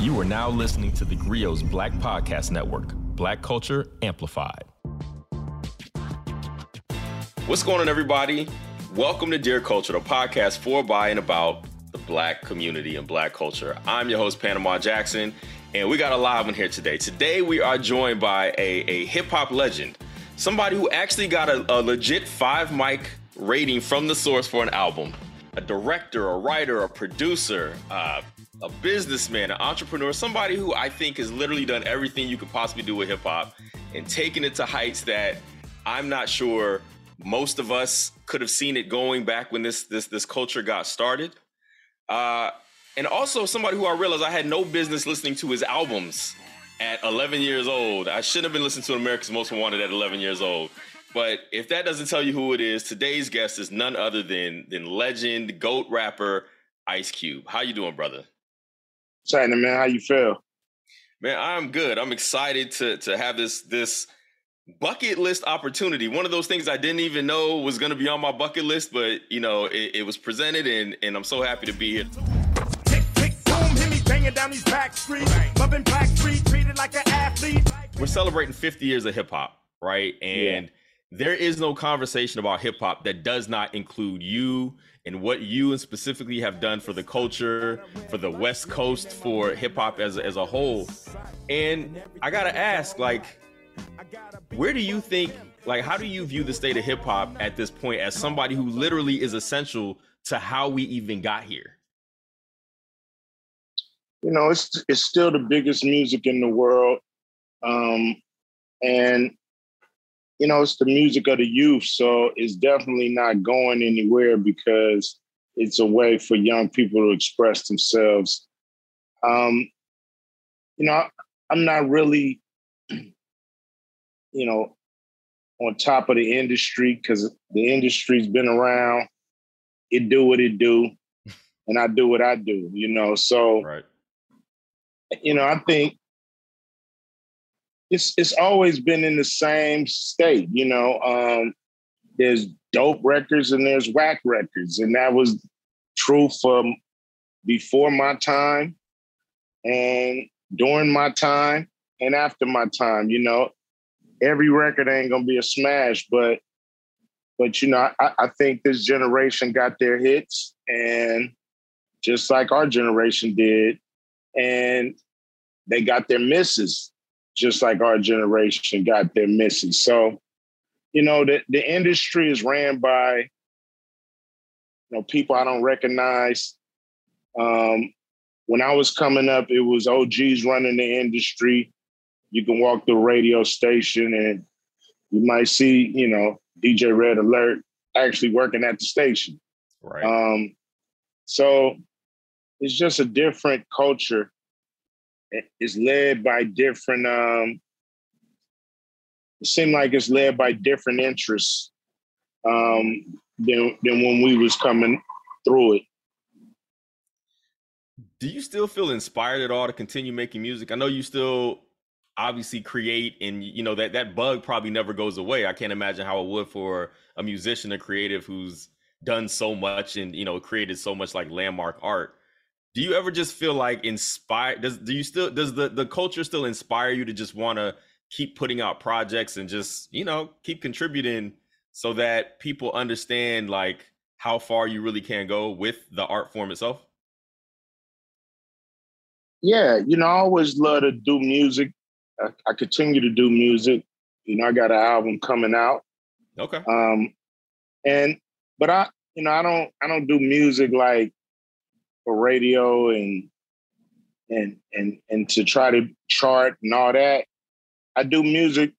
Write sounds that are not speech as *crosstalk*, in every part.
You are now listening to the Grio's Black Podcast Network, Black Culture Amplified. What's going on, everybody? Welcome to Dear Culture, the podcast for, by, and about the Black community and Black culture. I'm your host, Panama Jackson, and we got a live one here today. Today, we are joined by a, a hip hop legend, somebody who actually got a, a legit five mic rating from the source for an album a director, a writer, a producer, uh, a businessman, an entrepreneur, somebody who I think has literally done everything you could possibly do with hip hop and taken it to heights that I'm not sure most of us could have seen it going back when this this this culture got started. Uh, and also somebody who I realized I had no business listening to his albums at 11 years old. I shouldn't have been listening to America's Most Wanted at 11 years old. But if that doesn't tell you who it is, today's guest is none other than than legend, goat rapper, Ice Cube. How you doing, brother? China, man, how you feel? Man, I'm good. I'm excited to to have this this bucket list opportunity. One of those things I didn't even know was going to be on my bucket list, but you know, it, it was presented, and and I'm so happy to be here. We're celebrating 50 years of hip hop, right? And yeah there is no conversation about hip hop that does not include you and what you and specifically have done for the culture, for the West Coast, for hip hop as, as a whole. And I gotta ask, like, where do you think, like, how do you view the state of hip hop at this point as somebody who literally is essential to how we even got here? You know, it's it's still the biggest music in the world, um, and you know, it's the music of the youth. So it's definitely not going anywhere because it's a way for young people to express themselves. Um, you know, I'm not really, *clears throat* you know, on top of the industry because the industry's been around. It do what it do, *laughs* and I do what I do. You know, so right. You know, I think it's it's always been in the same state. You know, um, there's dope records and there's whack records, and that was true for before my time and during my time and after my time. You know, every record ain't gonna be a smash, but but you know, I, I think this generation got their hits, and just like our generation did, and they got their misses just like our generation got their misses. So, you know, the, the industry is ran by, you know, people I don't recognize. Um, when I was coming up, it was OGs running the industry. You can walk the radio station and you might see, you know, DJ Red Alert actually working at the station. Right. Um, so it's just a different culture is led by different um it seemed like it's led by different interests um than than when we was coming through it. Do you still feel inspired at all to continue making music? I know you still obviously create and you know that that bug probably never goes away. I can't imagine how it would for a musician a creative who's done so much and you know created so much like landmark art do you ever just feel like inspired does do you still does the the culture still inspire you to just want to keep putting out projects and just you know keep contributing so that people understand like how far you really can go with the art form itself? Yeah you know i always love to do music. I, I continue to do music. You know i got an album coming out. Okay. Um and but i you know i don't i don't do music like for radio and and and and to try to chart and all that. I do music,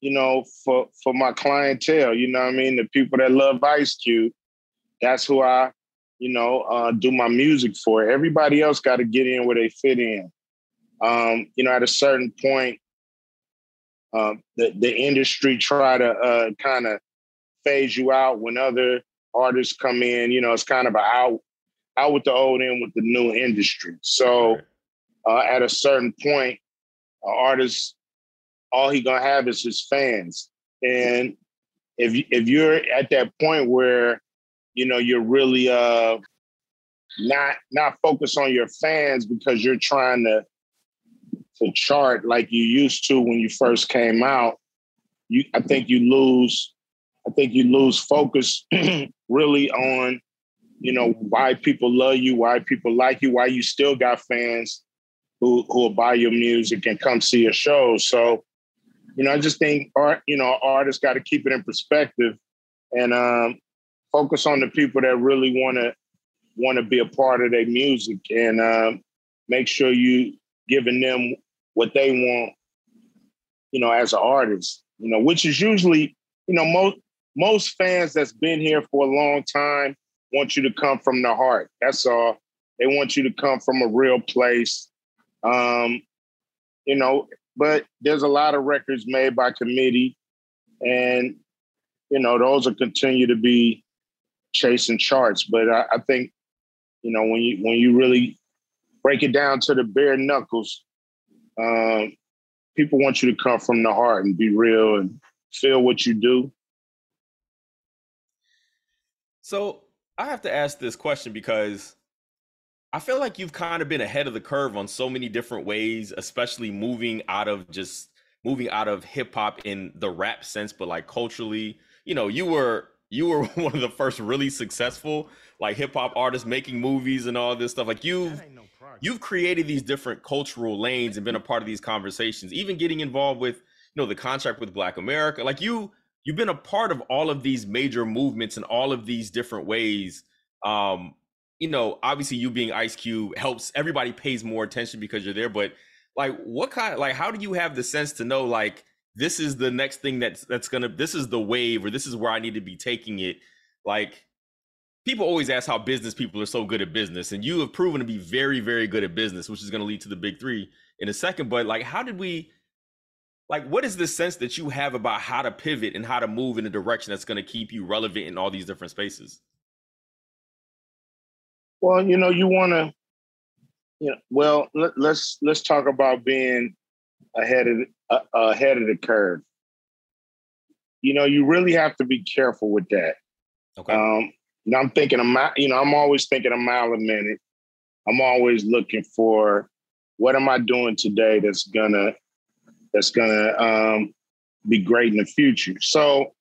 you know, for for my clientele. You know what I mean? The people that love Ice Cube. That's who I, you know, uh, do my music for. Everybody else got to get in where they fit in. Um, you know, at a certain point, uh, the the industry try to uh, kind of phase you out when other artists come in. You know, it's kind of an out out with the old in with the new industry. So uh, at a certain point, an artist, all he gonna have is his fans. And if if you're at that point where you know you're really uh not not focus on your fans because you're trying to to chart like you used to when you first came out, you I think you lose I think you lose focus *clears throat* really on you know why people love you, why people like you, why you still got fans who who will buy your music and come see your shows. So, you know, I just think art, you know, artists got to keep it in perspective and um, focus on the people that really want to want to be a part of their music and um, make sure you giving them what they want, you know, as an artist, you know, which is usually, you know, most most fans that's been here for a long time want you to come from the heart. That's all. They want you to come from a real place. Um, you know, but there's a lot of records made by committee, and you know, those will continue to be chasing charts. But I, I think, you know, when you when you really break it down to the bare knuckles, um, people want you to come from the heart and be real and feel what you do. So I have to ask this question because I feel like you've kind of been ahead of the curve on so many different ways, especially moving out of just moving out of hip hop in the rap sense, but like culturally, you know, you were you were *laughs* one of the first really successful like hip hop artists making movies and all this stuff. Like you've you've created these different cultural lanes and been a part of these conversations, even getting involved with, you know, the contract with Black America. Like you, you've been a part of all of these major movements in all of these different ways. Um, you know, obviously you being Ice Cube helps everybody pays more attention because you're there, but like what kind of like how do you have the sense to know like this is the next thing that's that's gonna this is the wave or this is where I need to be taking it? Like people always ask how business people are so good at business and you have proven to be very very good at business which is going to lead to the big three in a second but like how did we like what is the sense that you have about how to pivot and how to move in a direction that's going to keep you relevant in all these different spaces? Well you know you want to you know well let, us let's, let's talk about being ahead of uh, ahead of the curve. You know you really have to be careful with that. Okay. Um I'm thinking a mile, you know, I'm always thinking a mile a minute. I'm always looking for what am I doing today that's gonna that's gonna um, be great in the future. So,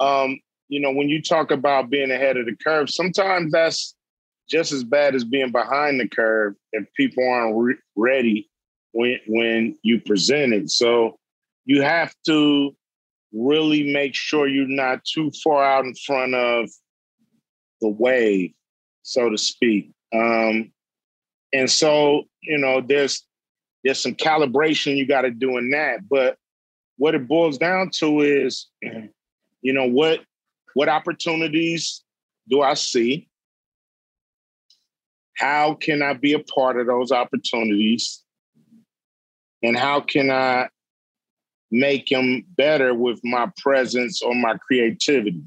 um, you know, when you talk about being ahead of the curve, sometimes that's just as bad as being behind the curve if people aren't re- ready when when you present it. So you have to really make sure you're not too far out in front of the wave, so to speak. Um, and so, you know, there's there's some calibration you got to do in that. But what it boils down to is, you know, what what opportunities do I see? How can I be a part of those opportunities? And how can I make them better with my presence or my creativity?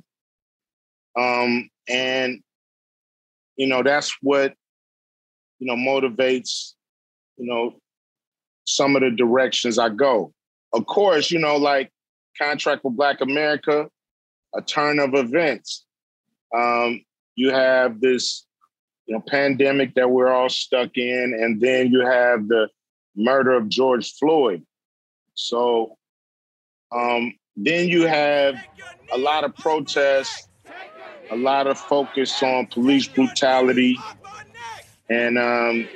Um, and, you know, that's what, you know, motivates, you know, some of the directions I go. Of course, you know, like contract with Black America, a turn of events. Um, you have this, you know, pandemic that we're all stuck in, and then you have the murder of George Floyd. So um, then you have a lot of protests a lot of focus on police brutality and um,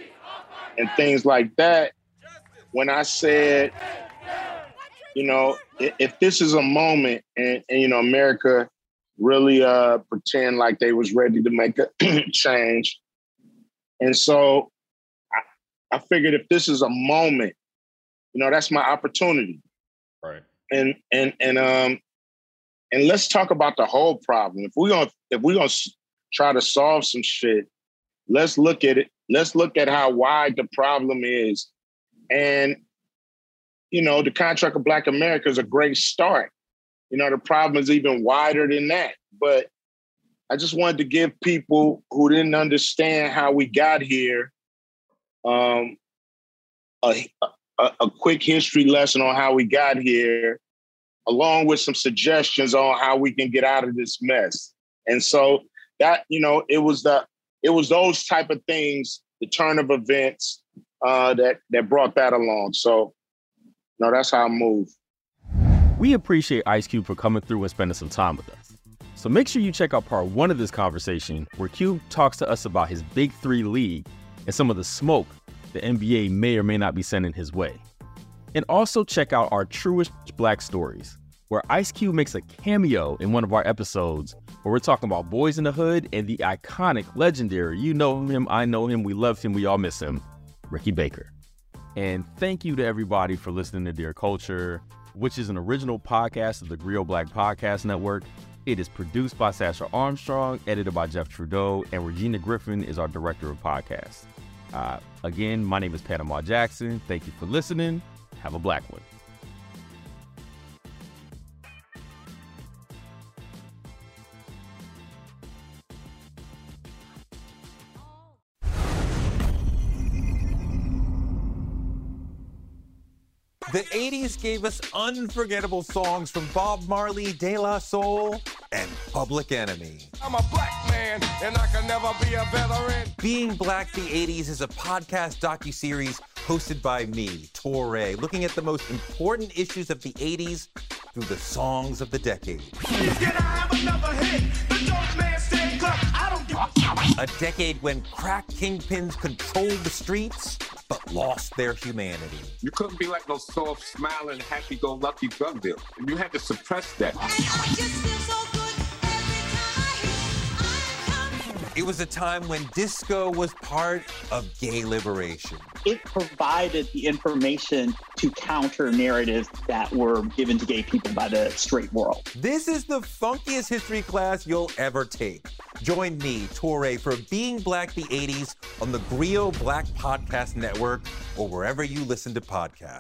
and things like that. When I said, you know, if, if this is a moment, and, and, you know, America really uh, pretend like they was ready to make a *clears throat* change, and so I, I figured if this is a moment, you know, that's my opportunity. Right. And and and um and let's talk about the whole problem. If we're gonna if we're gonna try to solve some shit, let's look at it. Let's look at how wide the problem is. And you know, the contract of Black America is a great start. You know, the problem is even wider than that. But I just wanted to give people who didn't understand how we got here um, a, a, a quick history lesson on how we got here along with some suggestions on how we can get out of this mess. And so that, you know, it was the it was those type of things, the turn of events uh, that that brought that along. So, no, that's how I move. We appreciate Ice Cube for coming through and spending some time with us. So make sure you check out part one of this conversation where Cube talks to us about his Big Three league and some of the smoke the NBA may or may not be sending his way. And also check out our Truest Black Stories, where Ice Cube makes a cameo in one of our episodes where we're talking about Boyz n the Hood and the iconic, legendary, you know him, I know him, we love him, we all miss him, Ricky Baker. And thank you to everybody for listening to Dear Culture, which is an original podcast of the Grio Black Podcast Network. It is produced by Sasha Armstrong, edited by Jeff Trudeau, and Regina Griffin is our director of podcasts. Uh, again, my name is Panama Jackson. Thank you for listening. Have a black one. The 80s gave us unforgettable songs from Bob Marley, De La Soul, and Public Enemy. I'm a black man, and I can never be a veteran. Being Black the 80s is a podcast docu-series hosted by me, Touré, looking at the most important issues of the 80s through the songs of the decade. A decade when crack kingpins controlled the streets but lost their humanity. You couldn't be like no soft, smiling, happy-go-lucky drug dealer. You had to suppress that. It was a time when disco was part of gay liberation. It provided the information to counter narratives that were given to gay people by the straight world. This is the funkiest history class you'll ever take. Join me, Touré, for Being Black the 80s on the Grio Black Podcast Network or wherever you listen to podcasts.